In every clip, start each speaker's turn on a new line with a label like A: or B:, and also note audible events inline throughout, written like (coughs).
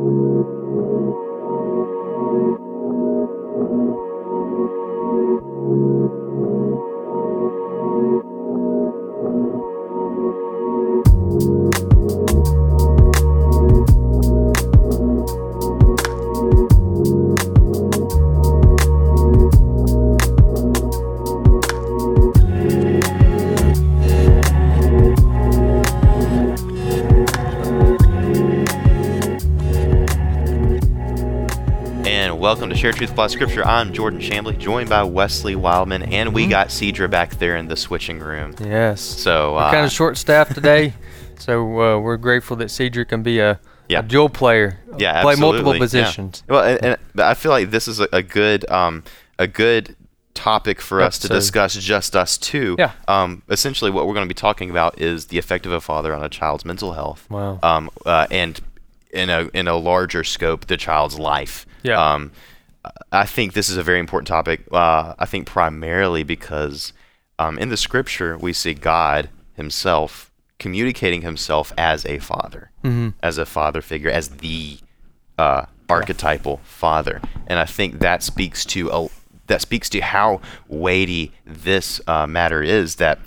A: welcome Share Truth Apply Scripture. I'm Jordan Chambly, joined by Wesley Wildmon, and we mm-hmm. got Cedra back there in the switching room.
B: Yes.
A: So
B: uh, kind of short staffed today, (laughs) so uh, we're grateful that Cedra can be a, yeah. a dual player.
A: Yeah,
B: play
A: absolutely.
B: multiple positions.
A: Yeah. Well, and, and, I feel like this is a, a good um, a good topic for us to discuss just us two.
B: Yeah.
A: Um, essentially, what we're going to be talking about is the effect of a father on a child's mental health.
B: Wow.
A: Um, uh, and in a in a larger scope, the child's life.
B: Yeah.
A: Um, I think this is a very important topic. Uh, I think primarily because um, in the scripture we see God Himself communicating Himself as a father,
B: mm-hmm.
A: as a father figure, as the uh, archetypal father, and I think that speaks to a, that speaks to how weighty this uh, matter is. That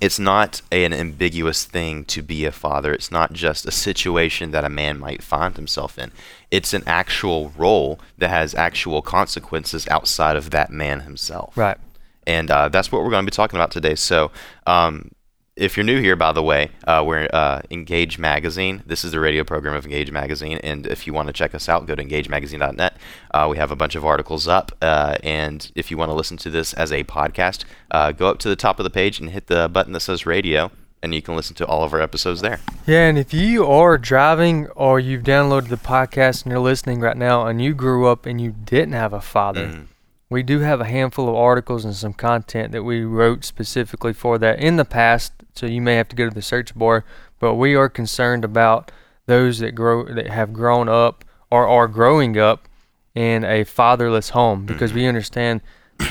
A: it's not an ambiguous thing to be a father. It's not just a situation that a man might find himself in. It's an actual role that has actual consequences outside of that man himself.
B: Right.
A: And uh, that's what we're going to be talking about today. So, um, if you're new here, by the way, uh, we're uh, Engage Magazine. This is the radio program of Engage Magazine, and if you want to check us out, go to engagemagazine.net. Uh, we have a bunch of articles up, uh, and if you want to listen to this as a podcast, uh, go up to the top of the page and hit the button that says radio, and you can listen to all of our episodes there.
B: Yeah, and if you are driving or you've downloaded the podcast and you're listening right now, and you grew up and you didn't have a father. Mm-hmm we do have a handful of articles and some content that we wrote specifically for that in the past, so you may have to go to the search bar. But we are concerned about those that grow that have grown up or are growing up in a fatherless home because mm-hmm. we understand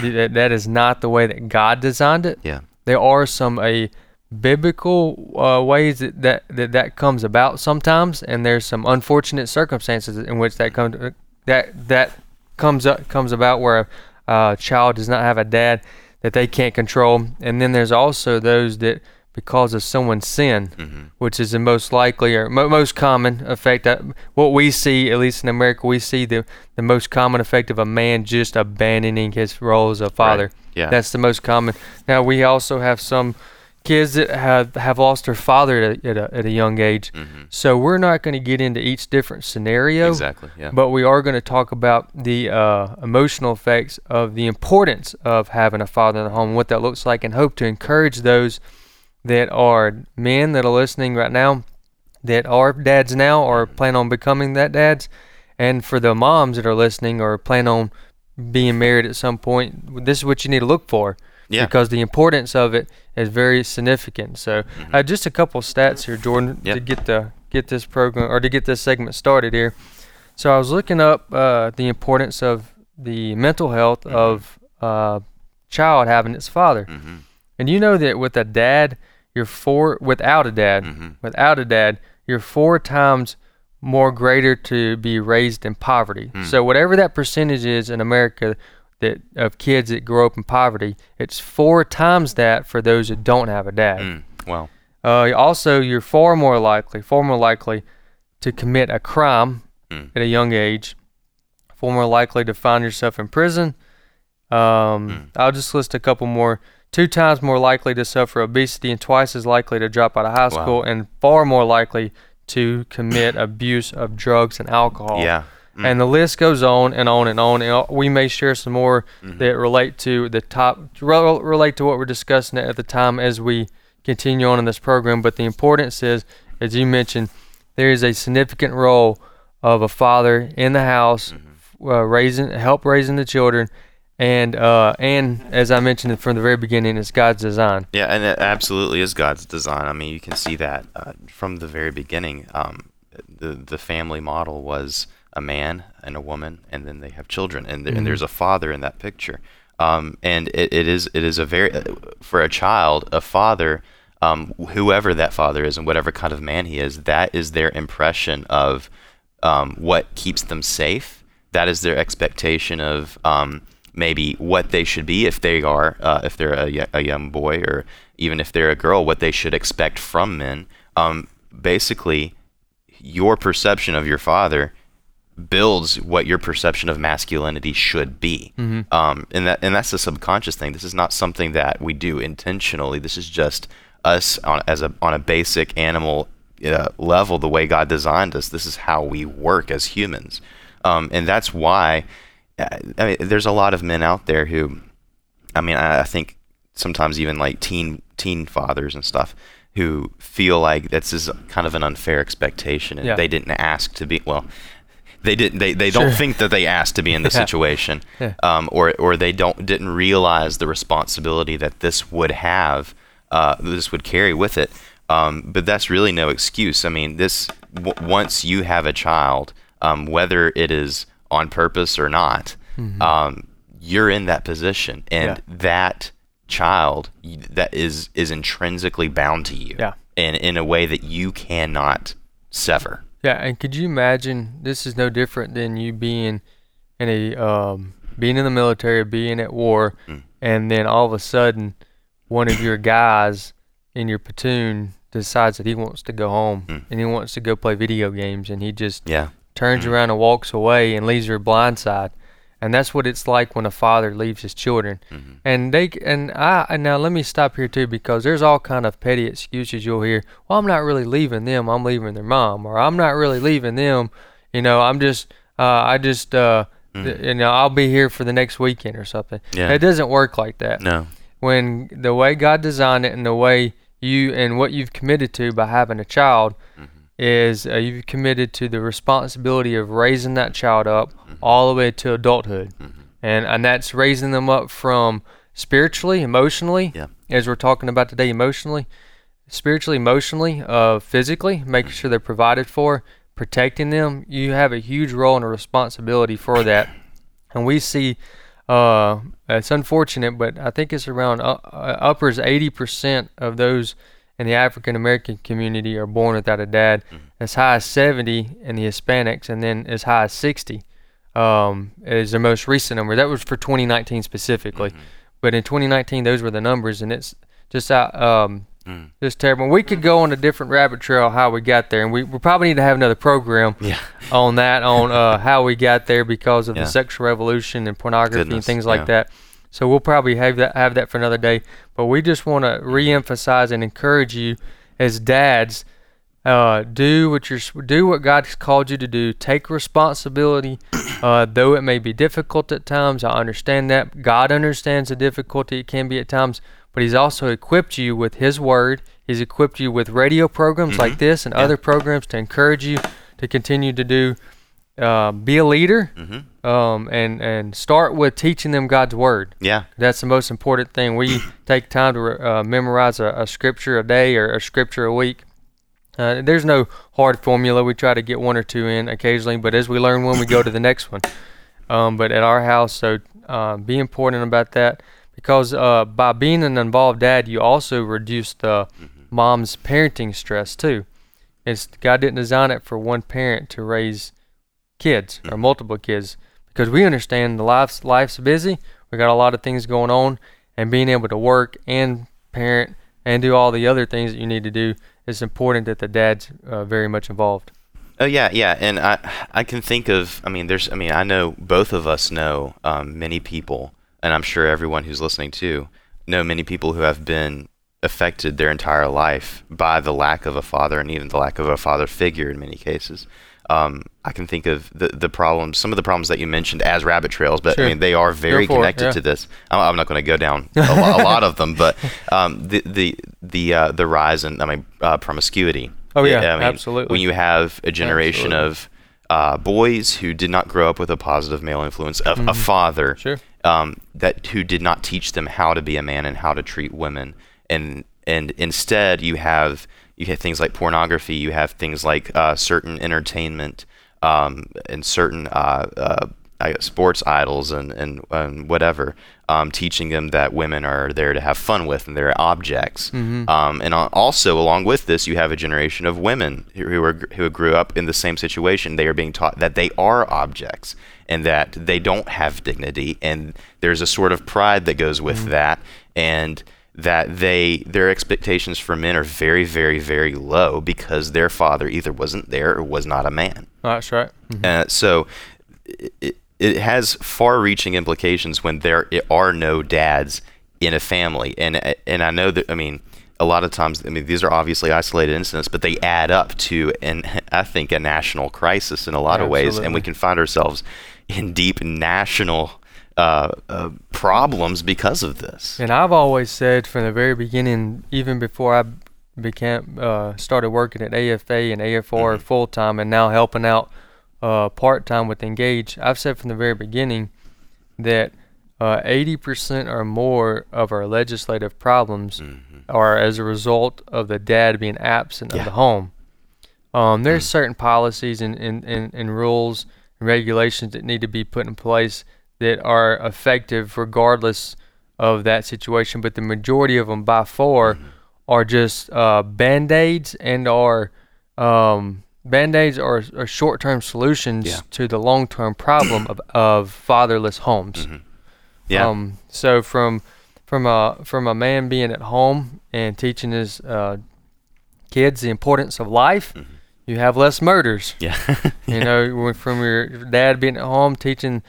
B: that that is not the way that God designed it.
A: Yeah,
B: there are some a biblical uh, ways that, that that that comes about sometimes, and there's some unfortunate circumstances in which that comes that that comes up comes about where uh, child does not have a dad that they can't control. And then there's also those that, because of someone's sin, mm-hmm. which is the most likely or mo- most common effect. That, what we see, at least in America, we see the, the most common effect of a man just abandoning his role as a father. Right.
A: Yeah.
B: That's the most common. Now, we also have some kids that have, have lost their father at a, at a, at a young age. Mm-hmm. So we're not going to get into each different scenario.
A: Exactly. Yeah.
B: But we are going to talk about the uh, emotional effects of the importance of having a father in the home, what that looks like, and hope to encourage those that are men that are listening right now, that are dads now or plan on becoming that dads, and for the moms that are listening or plan on being married at some point, this is what you need to look for
A: yeah.
B: Because the importance of it is very significant. So, mm-hmm. uh, just a couple stats here, Jordan, yep. to get the get this program or to get this segment started here. So, I was looking up uh, the importance of the mental health mm-hmm. of uh, child having its father, mm-hmm. and you know that with a dad, you're four without a dad, mm-hmm. without a dad, you're four times more greater to be raised in poverty. Mm. So whatever that percentage is in America, that of kids that grow up in poverty. It's four times that for those that don't have a dad.
A: Mm, wow.
B: Uh, also, you're far more likely, far more likely to commit a crime mm. at a young age. Far more likely to find yourself in prison. Um, mm. I'll just list a couple more. Two times more likely to suffer obesity and twice as likely to drop out of high school, wow. and far more likely to commit (laughs) abuse of drugs and alcohol.
A: Yeah.
B: Mm. And the list goes on and on and on. And we may share some more mm-hmm. that relate to the top, relate to what we're discussing at the time as we continue on in this program. But the importance is, as you mentioned, there is a significant role of a father in the house, mm-hmm. uh, raising, help raising the children, and uh, and as I mentioned from the very beginning, it's God's design.
A: Yeah, and it absolutely is God's design. I mean, you can see that uh, from the very beginning. Um, the the family model was a man and a woman, and then they have children, and, mm-hmm. and there's a father in that picture. Um, and it, it is it is a very uh, for a child a father um, whoever that father is and whatever kind of man he is that is their impression of um, what keeps them safe. That is their expectation of um, maybe what they should be if they are, uh, if they're a, a, young boy or even if they're a girl, what they should expect from men. Um, basically, your perception of your father builds what your perception of masculinity should be. Mm-hmm. Um, and that and that's a subconscious thing. This is not something that we do intentionally. This is just us on as a on a basic animal uh, level, the way God designed us. This is how we work as humans, um, and that's why. I mean, there's a lot of men out there who, I mean, I, I think sometimes even like teen teen fathers and stuff who feel like this is kind of an unfair expectation and yeah. they didn't ask to be well they didn't they, they sure. don't think that they asked to be in the (laughs) yeah. situation yeah. Um, or or they don't didn't realize the responsibility that this would have uh, this would carry with it um, but that's really no excuse I mean this w- once you have a child um, whether it is on purpose or not mm-hmm. Um, you're in that position and that child that is is intrinsically bound to you
B: yeah.
A: in in a way that you cannot sever.
B: Yeah, and could you imagine this is no different than you being in a um, being in the military, being at war, mm. and then all of a sudden one of your guys in your platoon decides that he wants to go home mm. and he wants to go play video games and he just
A: yeah.
B: Turns mm. around and walks away and leaves your blindside and that's what it's like when a father leaves his children. Mm-hmm. And they and I and now let me stop here too because there's all kind of petty excuses you'll hear. Well, I'm not really leaving them. I'm leaving their mom, or I'm not really leaving them. You know, I'm just uh, I just uh, mm-hmm. th- you know I'll be here for the next weekend or something.
A: Yeah.
B: It doesn't work like that.
A: No.
B: When the way God designed it and the way you and what you've committed to by having a child. Mm-hmm is uh, you've committed to the responsibility of raising that child up mm-hmm. all the way to adulthood, mm-hmm. and and that's raising them up from spiritually, emotionally,
A: yeah.
B: as we're talking about today, emotionally, spiritually, emotionally, uh, physically, making sure they're provided for, protecting them. You have a huge role and a responsibility for (coughs) that, and we see. Uh, it's unfortunate, but I think it's around uh, uh uppers 80% of those in the African American community are born without a dad, mm-hmm. as high as 70 in the Hispanics, and then as high as 60 um, is the most recent number. That was for 2019 specifically, mm-hmm. but in 2019 those were the numbers, and it's just out. Um, mm. Just terrible. We could go on a different rabbit trail how we got there, and we, we probably need to have another program
A: yeah. (laughs)
B: on that, on uh, how we got there because of yeah. the sexual revolution and pornography
A: Goodness.
B: and things like yeah. that. So we'll probably have that have that for another day. But we just want to reemphasize and encourage you as dads. Uh, do what you're do what God's called you to do. Take responsibility, uh, though it may be difficult at times. I understand that God understands the difficulty it can be at times, but He's also equipped you with His Word. He's equipped you with radio programs mm-hmm. like this and yeah. other programs to encourage you to continue to do uh, be a leader mm-hmm. um, and and start with teaching them God's word.
A: Yeah,
B: that's the most important thing. We (clears throat) take time to uh, memorize a, a, scripture a day or a scripture a week. Uh, there's no hard formula. We try to get one or two in occasionally, but as we learn one, we go to the (laughs) next one. Um, but at our house, so uh, be important about that because uh, by being an involved dad, you also reduce the mm-hmm. mom's parenting stress too. It's God didn't design it for one parent to raise kids or multiple kids because we understand the life's life's busy. We got a lot of things going on, and being able to work and parent and do all the other things that you need to do. It's important that the dad's uh, very much involved.
A: Oh yeah, yeah, and I I can think of I mean there's I mean I know both of us know um, many people, and I'm sure everyone who's listening too know many people who have been affected their entire life by the lack of a father and even the lack of a father figure in many cases um, I can think of the the problems, some of the problems that you mentioned as rabbit trails, but sure. I mean they are very connected yeah. to this. I'm, I'm not going to go down (laughs) a, a, lot of them, but um, the the the uh, the rise in I mean uh, promiscuity.
B: Oh yeah,
A: I mean,
B: absolutely.
A: When you have a generation absolutely. of uh, boys who did not grow up with a positive male influence of mm-hmm. a father,
B: sure.
A: um, that who did not teach them how to be a man and how to treat women, and and instead you have you have things like pornography, you have things like uh, certain entertainment um, and certain uh, uh, sports idols and and, and whatever, um, teaching them that women are there to have fun with and they're objects.
B: Mm-hmm.
A: Um, and also, along with this, you have a generation of women who are who grew up in the same situation. They are being taught that they are objects and that they don't have dignity, and there's a sort of pride that goes with
B: Mm-hmm.
A: that, and that they their expectations for men are very, very, very low because their father either wasn't there or was not a man.
B: That's right. Mhm.
A: Uh, so it, it has far-reaching implications when there are no dads in a family, and and I know that I mean a lot of times I mean these are obviously isolated incidents, but they add up to and I think a national crisis in a lot of ways, and we can find ourselves in deep national uh, uh, problems because of this.
B: And I've always said from the very beginning, even before I became uh, started working at AFA and AFR
A: Mhm.
B: full time, and now helping out uh, part time with Engage, I've said from the very beginning that uh, 80% or more of our legislative problems
A: Mhm.
B: are as a result of the dad being absent
A: Yeah.
B: of the home. Um, there's
A: Mm.
B: certain policies and, and, and, and rules and regulations that need to be put in place that are effective regardless of that situation, but the majority of them by far
A: Mm-hmm.
B: are just uh, band aids and are um, band aids are, are short term solutions
A: Yeah.
B: to the long term problem of, of fatherless homes.
A: Mhm. Yeah.
B: Um, so from from a from a man being at home and teaching his uh, kids the importance of life,
A: Mhm.
B: you have less murders.
A: yeah. (laughs)
B: You know, from your dad being at home teaching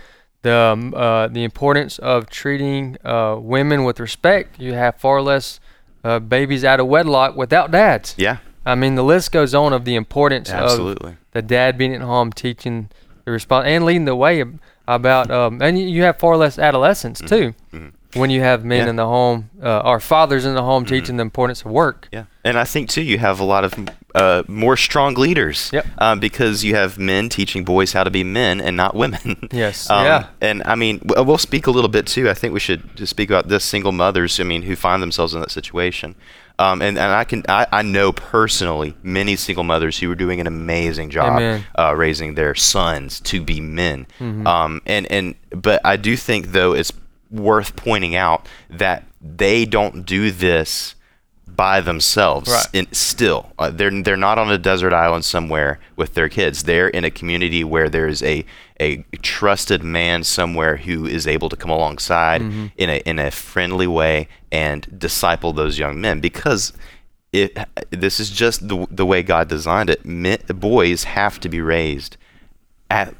B: the um, uh, the importance of treating uh, women with respect, you have far less uh, babies out of wedlock without dads.
A: yeah.
B: I mean, the list goes on of the importance of
A: Absolutely.
B: the dad being at home teaching the response and leading the way about um, and you- have far less adolescents too
A: Mhm.
B: When you have men
A: Yeah.
B: in the home uh, or fathers in the home
A: Mhm.
B: teaching the importance of work
A: Yeah, and I think too you have a lot of uh, more strong leaders.
B: Yep.
A: Um, because you have men teaching boys how to be men and not women. (laughs)
B: Yes,
A: Um,
B: yeah.
A: And I mean, w- we'll speak a little bit too. I think we should just speak about this single mothers. I mean, who find themselves in that situation. Um, and, and I can I, I know personally many single mothers who are doing an amazing job uh, raising their sons to be men.
B: Mhm.
A: Um, and and but I do think though it's worth pointing out that they don't do this by themselves
B: Right.
A: in, still uh, they're they're not on a desert island somewhere with their kids they're in a community where there's a a trusted man somewhere who is able to come alongside
B: Mhm.
A: in a in a friendly way and disciple those young men because it this is just the the way God designed it Men, boys have to be raised at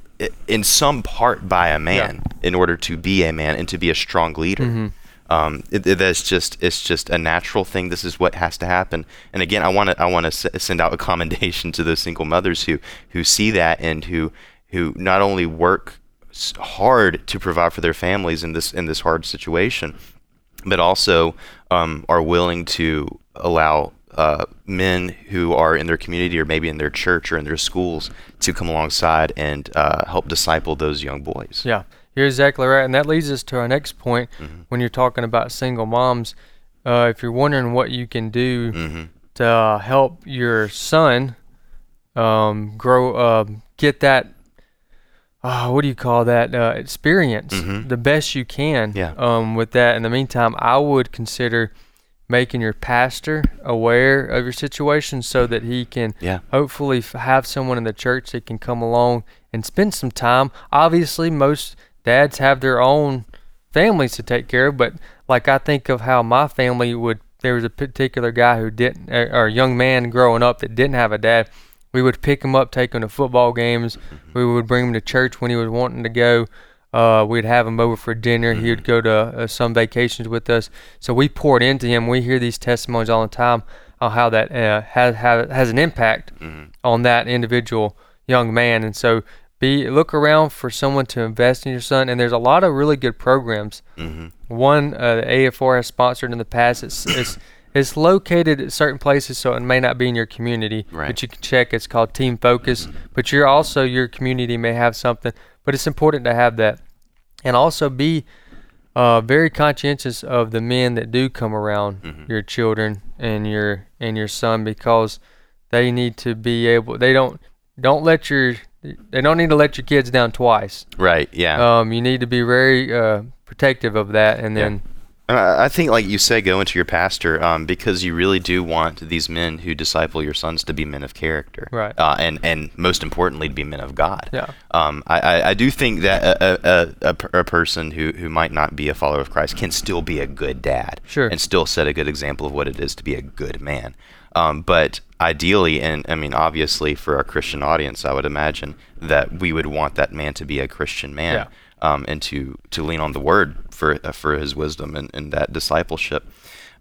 A: in some part by a man in order to be a man and to be a strong leader
B: Mhm.
A: um, it, it- that's just it's just a natural thing. This is what has to happen. And again, I want to I want to s- send out a (laughs) commendation to those single mothers who who see that and who who not only work hard to provide for their families in this in this hard situation, but also um, are willing to allow uh, men who are in their community or maybe in their church or in their schools to come alongside and uh, help disciple those young boys.
B: yeah you're exactly right and that leads us to our next point
A: Mhm.
B: when you're talking about single moms uh, if you're wondering what you can do
A: hmm
B: to help your son um, grow, uh, get that. Uh, what do you call that uh, experience
A: Mhm.
B: the best you can?
A: Yeah.
B: Um, with that, in the meantime, I would consider making your pastor aware of your situation so that he can
A: Yeah.
B: hopefully f- have someone in the church that can come along and spend some time. Obviously, most dads have their own families to take care of, but like I think of how my family would. There was a particular guy who didn't, or or a young man growing up that didn't have a dad. We would pick him up, take him to football games. Mm-hmm. We would bring him to church when he was wanting to go. Uh, we'd have him over for dinner. He would go to uh, some vacations with us. So we poured into him. We hear these testimonies all the time on how that uh, has, has has an impact
A: hmm
B: on that individual young man. And so be look around for someone to invest in your son. And there's a lot of really good programs.
A: hmm
B: One uh, the AFR has sponsored in the past. It's it's (coughs) it's located at certain places, so it may not be in your community,
A: Right.
B: but you can check. It's called Team Focus. But you're also your community may have something, but it's important to have that, and also be uh, very conscientious of the men that do come around
A: Mhm.
B: your children and your and your son because they need to be able. They don't don't let your they don't need to let your kids down twice.
A: Right. Yeah.
B: Um, you need to be very uh, protective of that, and then.
A: I think, like you say, go into your pastor um, because you really do want these men who disciple your sons to be men of character,
B: right?
A: Uh, and and most importantly, to be men of God.
B: Yeah.
A: Um, I, I, I do think that a, a, a, a, person who, who might not be a follower of Christ can still be a good dad,
B: sure,
A: and still set a good example of what it is to be a good man. Um, but ideally, and I mean, obviously, for our Christian audience, I would imagine that we would want that man to be a Christian man.
B: Yeah
A: um, and to to lean on the Word for uh, for His wisdom and, and that discipleship.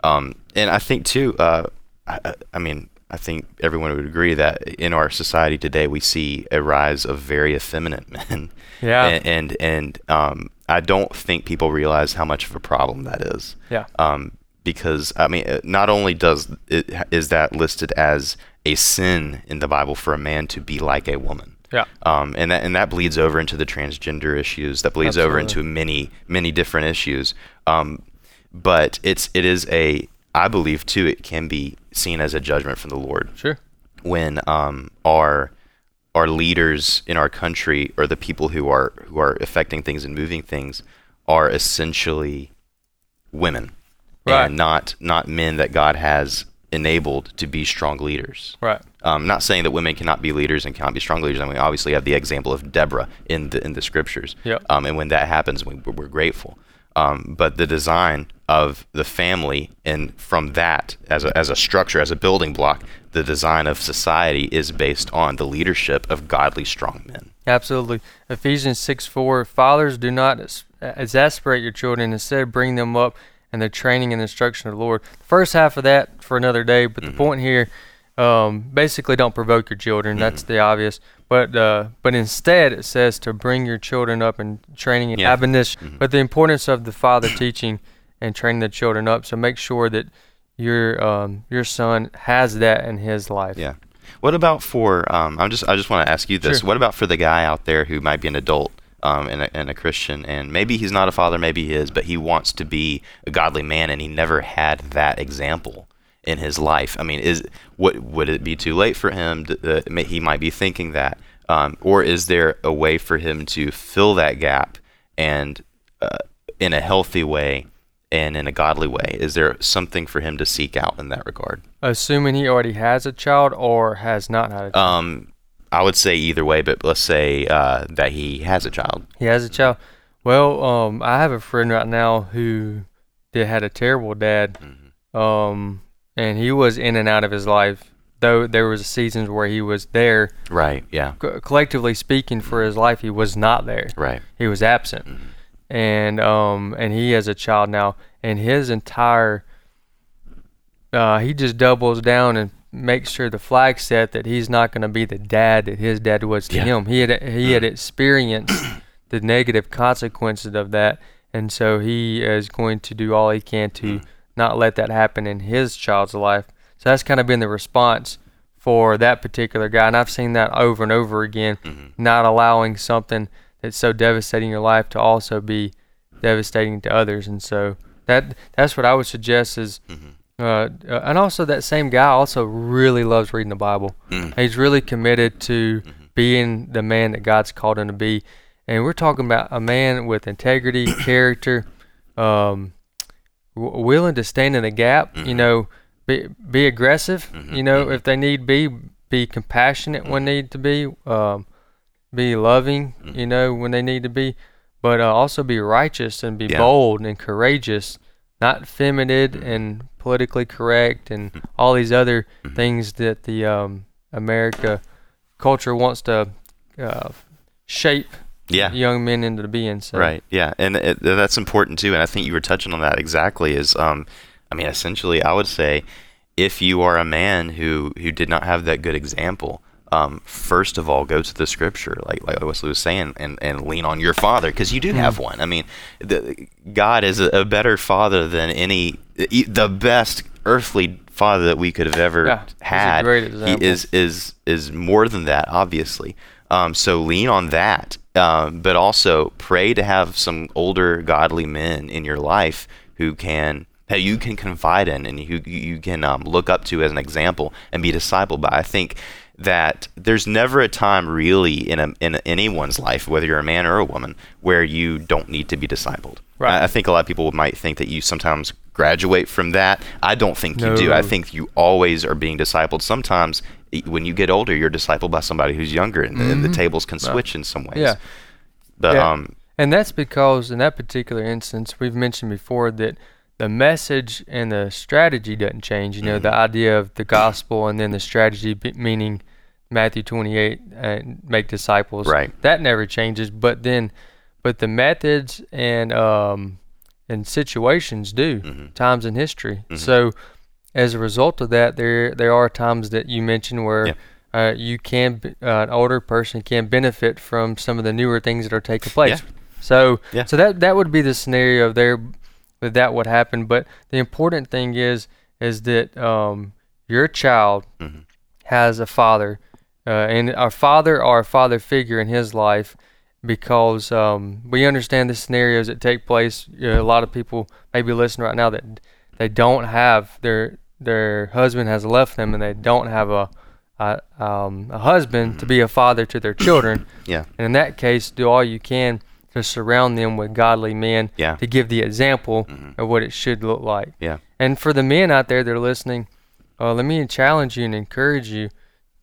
A: Um, and I think too, uh, I, I, mean, I think everyone would agree that in our society today we see a rise of very effeminate (laughs) men.
B: Yeah.
A: And and, and um, I don't think people realize how much of a problem that is.
B: Yeah.
A: Um, because I mean, not only does it is that listed as a sin in the Bible for a man to be like a woman.
B: Yeah.
A: Um, and that and that bleeds over into the transgender issues. That bleeds Absolutely. over into many many different issues. Um, but it's it is a I believe too. It can be seen as a judgment from the Lord.
B: Sure.
A: When um, our our leaders in our country or the people who are who are affecting things and moving things are essentially women
B: right.
A: and not not men that God has enabled to be strong leaders.
B: Right.
A: Um, not saying that women cannot be leaders and cannot be strong leaders. I mean, obviously, have the example of Deborah in the in the scriptures.
B: Yep.
A: Um, and when that happens, we, we're grateful. Um, but the design of the family and from that as a, as a structure, as a building block, the design of society is based on the leadership of godly, strong men.
B: Absolutely. Ephesians 6 4 Fathers, do not exasperate your children, instead, bring them up and the training and instruction of the Lord. The first half of that for another day, but mm-hmm. the point here, um, basically, don't provoke your children. Mm-hmm. That's the obvious. But uh, but instead, it says to bring your children up and training and yeah. admonition. Mm-hmm. But the importance of the father (coughs) teaching and training the children up. So make sure that your um, your son has that in his life.
A: Yeah. What about for? Um, I'm just I just want to ask you this.
B: Sure.
A: What about for the guy out there who might be an adult um, and, a, and a Christian, and maybe he's not a father, maybe he is, but he wants to be a godly man, and he never had that example in his life. I mean, is what would it be too late for him? To, uh, he might be thinking that, um, or is there a way for him to fill that gap and uh, in a healthy way and in a godly way? Is there something for him to seek out in that regard?
B: Assuming he already has a child or has not had a child.
A: Um, I would say either way, but let's say uh, that he has a child.
B: He has a child. Well, um, I have a friend right now who did had a terrible dad, mm-hmm. um, and he was in and out of his life. Though there was seasons where he was there.
A: Right. Yeah.
B: Co- collectively speaking, for his life, he was not there.
A: Right.
B: He was absent, mm-hmm. and um, and he has a child now, and his entire uh, he just doubles down and makes sure the flag set that he's not going to be the dad that his dad was to yeah. him. He had he had mm. experienced the negative consequences of that, and so he is going to do all he can to mm. not let that happen in his child's life. So that's kind of been the response for that particular guy, and I've seen that over and over again. Mm-hmm. Not allowing something that's so devastating in your life to also be devastating to others, and so that that's what I would suggest is. Mm-hmm uh, uh, and also, that same guy also really loves reading the Bible. Mm. He's really committed to mm-hmm. being the man that God's called him to be. And we're talking about a man with integrity, (coughs) character, um, w- willing to stand in the gap. Mm-hmm. You know, be be aggressive. Mm-hmm. You know, mm-hmm. if they need be, be compassionate when mm-hmm. need to be. Um, be loving. Mm-hmm. You know, when they need to be, but uh, also be righteous and be yeah. bold and courageous not feminine and politically correct and mm-hmm. (laughs) all these other mm-hmm. things that the um, America culture wants to uh, shape
A: yeah.
B: young men into being. So.
A: Right. Yeah, and it, that's important too. And I think you were touching on that exactly. Is um, I mean, essentially, I would say, if you are a man who who did not have that good example, um, first of all, go to the scripture, like like Wesley was saying, and, and lean on your father because you do have mm-hmm. one. I mean, the, God is a, a, better father than any, the best earthly father that we could have ever
B: yeah,
A: had.
B: He
A: is is is more than that, obviously. Um, so lean on that, um, but also pray to have some older godly men in your life who can that you can confide in and who you can um, look up to as an example and be discipled by. I think that there's never a time really in a, in anyone's life, whether you're a man or a woman, where you don't need to be discipled.
B: Right.
A: I, I think a lot of people might think that you sometimes graduate from that. I don't think you do. I think you always are being discipled. Sometimes when you get older, you're discipled by somebody who's younger, and, the, and the tables can switch in some ways.
B: Mm-hmm. Yeah.
A: But
B: Yeah.
A: um,
B: And that's because in that particular instance, we've mentioned before that the message and the strategy doesn't change. You know,
A: Mm-hmm.
B: the idea of the gospel and then the strategy meaning Matthew 28 and make disciples.
A: Right.
B: That never changes. But then, but the methods and um and situations do
A: Mhm.
B: times in history.
A: Mhm.
B: So as a result of that, there there are times that you mentioned where.
A: Yeah.
B: Uh, you can, uh, an older person can benefit from some of the newer things that are taking place.
A: Yeah.
B: So,
A: Yeah.
B: so that that would be the scenario there that that would happen. But the important thing is is that um, your child
A: Mhm.
B: has a father, uh, and our father or a father figure in his life, because um, we understand the scenarios that take place. You know, a lot of people maybe listening right now that they don't have their their husband has left them, and they don't have a a, um, a husband to be a father to their children. (coughs)
A: yeah,
B: And in that case, do all you can to surround them with godly men
A: Yeah.
B: to give the example
A: Mhm.
B: of what it should look like.
A: yeah,
B: And for the men out there that are listening, uh, let me challenge you and encourage you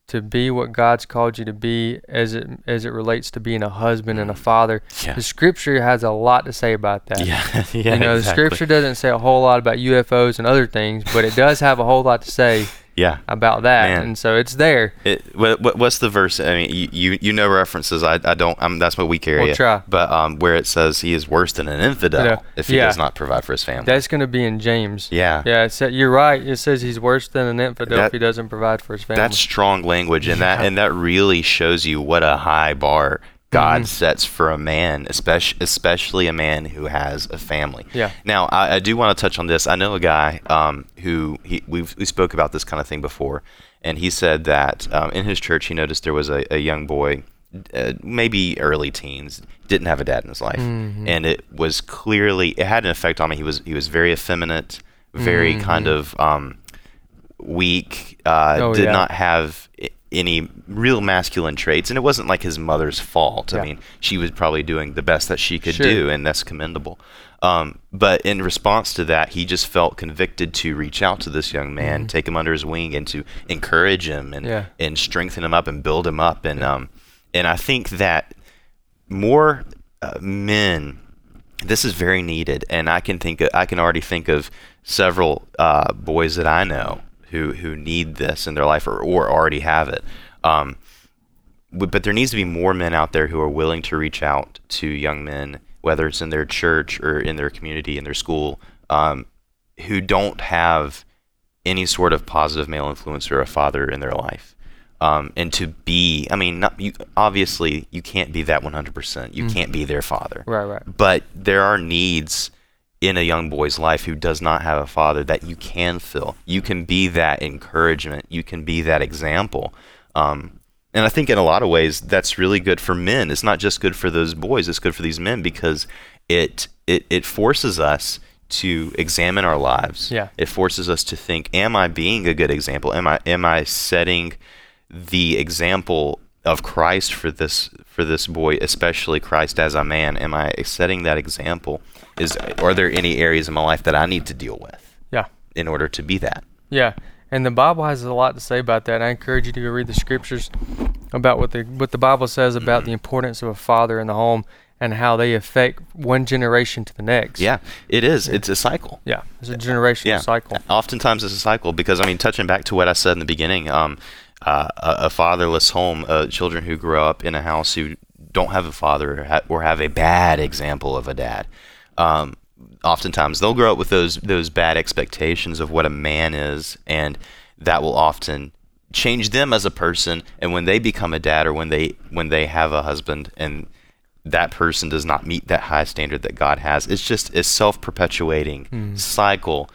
B: to be what God's called you to be as it as it relates to being a husband and a father.
A: Yeah.
B: The scripture has a lot to say about that.
A: yeah, (laughs) yeah.
B: you know, the scripture doesn't say a whole lot about UFOs and other things, but it does have a whole lot to say
A: Yeah.
B: about that.
A: Man.
B: And so it's there.
A: It, what, what- what's the verse? I mean, you you, you know references. I, I don't. Um, that's what we carry.
B: We'll try.
A: But um, where it says he is worse than an infidel
B: Yeah.
A: if he
B: Yeah.
A: does not provide for his family.
B: That's going to be in James.
A: yeah.
B: Yeah, it said, you're right. It says he's worse than an infidel
A: That-
B: if he doesn't provide for his family.
A: That's strong language, and that and that really shows you what a high bar God
B: Mhm.
A: sets for a man, especially especially a man who has a family.
B: Yeah.
A: Now, I, I do want to touch on this. I know a guy um, who he, we've we spoke about this kind of thing before, and he said that um, in his church he noticed there was a, a young boy, uh, maybe early teens, didn't have a dad in his life,
B: Mhm.
A: and it was clearly it had an effect on me. He was he was very effeminate, very kind
B: Mhm.
A: of um, weak, uh,
B: Oh,
A: did
B: yeah.
A: not have any real masculine traits, and it wasn't like his mother's fault.
B: Yeah.
A: I mean, she was probably doing the best that she could
B: Sure.
A: do, and that's commendable. Um, but in response to that, he just felt convicted to reach out to this young man,
B: Mhm.
A: take him under his wing, and to encourage him and
B: Yeah.
A: and strengthen him up and build him up. And um, and I think that more uh, men this is very needed and i can think i can already think of several uh, boys that i know who who need this in their life or, or already have it um, but there needs to be more men out there who are willing to reach out to young men whether it's in their church or in their community in their school um, who don't have any sort of positive male influence or a father in their life um, and to be i mean not, you, obviously you can't be that 100% you
B: Mhm.
A: can't be their father
B: right, right.
A: but there are needs in a young boy's life who does not have a father that you can fill. You can be that encouragement. You can be that example. Um, and I think in a lot of ways that's really good for men. It's not just good for those boys. It's good for these men because it it, it forces us to examine our lives.
B: Yeah.
A: It forces us to think: Am I being a good example? Am I am I setting the example of Christ for this for this boy, especially Christ as a man? Am I setting that example? Is are there any areas in my life that I need to deal with
B: Yeah.
A: in order to be that?
B: Yeah, and the Bible has a lot to say about that. I encourage you to go read the scriptures about what the what the Bible says about
A: Mm-hmm.
B: the importance of a father in the home and how they affect one generation to the next.
A: Yeah, it is. It's a cycle.
B: yeah, it's a generational
A: Yeah.
B: cycle.
A: Oftentimes it's a cycle because I mean, touching back to what I said in the beginning, um, uh, a, a fatherless home, uh, children who grow up in a house who don't have a father or, ha- or have a bad example of a dad. Um, oftentimes they'll grow up with those those bad expectations of what a man is, and that will often change them as a person. And when they become a dad or when they when they have a husband and that person does not meet that high standard that God has, it's just a self perpetuating
B: Mm.
A: cycle.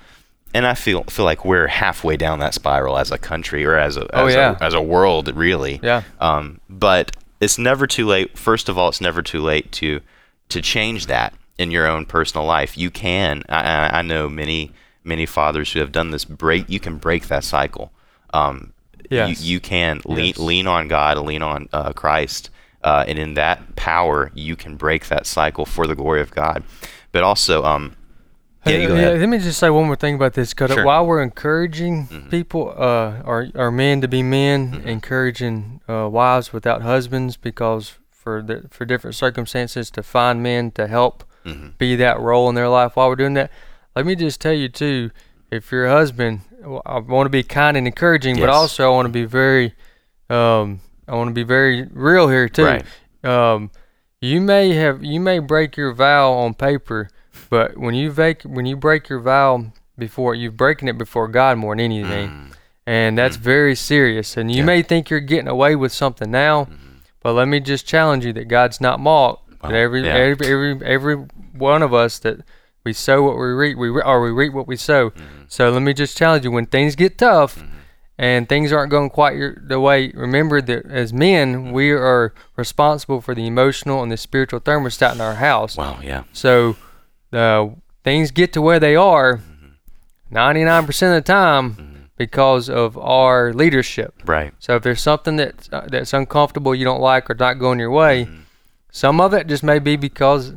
A: And I feel feel like we're halfway down that spiral as a country or as a
B: Oh,
A: as,
B: yeah.
A: a, as a world, really.
B: Yeah.
A: Um, but it's never too late. First of all, it's never too late to to change that in your own personal life. You can. I, I- I know many many fathers who have done this. Break. You can break that cycle. Um,
B: Yes.
A: You, you can lean
B: Yes.
A: lean on God, lean on uh, Christ, uh, and in that power, you can break that cycle for the glory of God. But also, um, yeah, ahead.
B: let me just say one more thing about this, because
A: Sure. Mm-hmm.
B: while we're encouraging people, uh, our, our men to be men, encouraging uh, wives without husbands, because for the, for different circumstances, to find men to help
A: Mm-hmm.
B: be that role in their life while we're doing that. Let me just tell you too, if you're a husband, I want to be kind and encouraging, but also I want to be very, um, I want to be very real here too.
A: Right.
B: Um, you may have you may break your vow on paper, but when you vac- when you break your vow before you're breaking it before God more than anything, and that's very serious. And you
A: Mm. Yeah.
B: may think you're getting away with something now, but let me just challenge you that God's not mocked. that every,
A: yeah.
B: every every every one of us that we sow what we reap, we re- or we reap what we sow.
A: Mm-hmm.
B: So let me just challenge you: when things get tough, and things aren't going quite your, the way, remember that as men, we are responsible for the emotional and the spiritual thermostat in our house.
A: Wow, yeah.
B: So uh, things get to where they are 99% of the time because of our leadership.
A: Right.
B: So if there's something that's, uh, that's uncomfortable, you don't like, or not going your way, some of it just may be because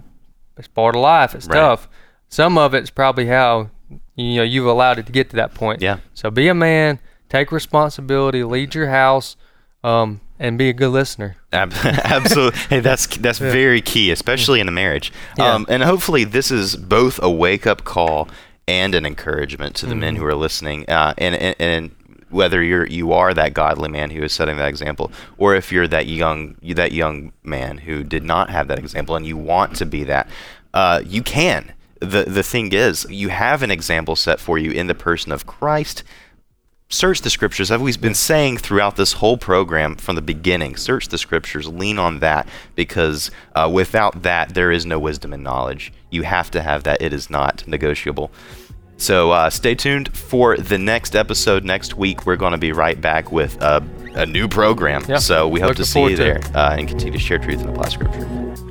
B: it's part of life. It's
A: Right.
B: tough. Some of it's probably how you know you've allowed it to get to that point.
A: Yeah.
B: So be a man, take responsibility, lead your house, um, and be a good listener.
A: Ab- (laughs) Absolutely. hey, that's that's very key, especially in a marriage.
B: Yeah.
A: Um, and hopefully, this is both a wake up call and an encouragement to the
B: Mm-hmm.
A: men who are listening. Uh, and, and and whether you're you are that godly man who is setting that example, or if you're that young that young man who did not have that example and you want to be that, uh, you can. The the thing is, you have an example set for you in the person of Christ search the scriptures. I've always been saying throughout this whole program from the beginning search the scriptures lean on that because uh, without that there is no wisdom and knowledge. You have to have that. It is not negotiable. So uh, stay tuned for the next episode next week. We're going to be right back with uh, a new program.
B: Yeah,
A: so we hope to see you there uh, and continue to share truth and apply scripture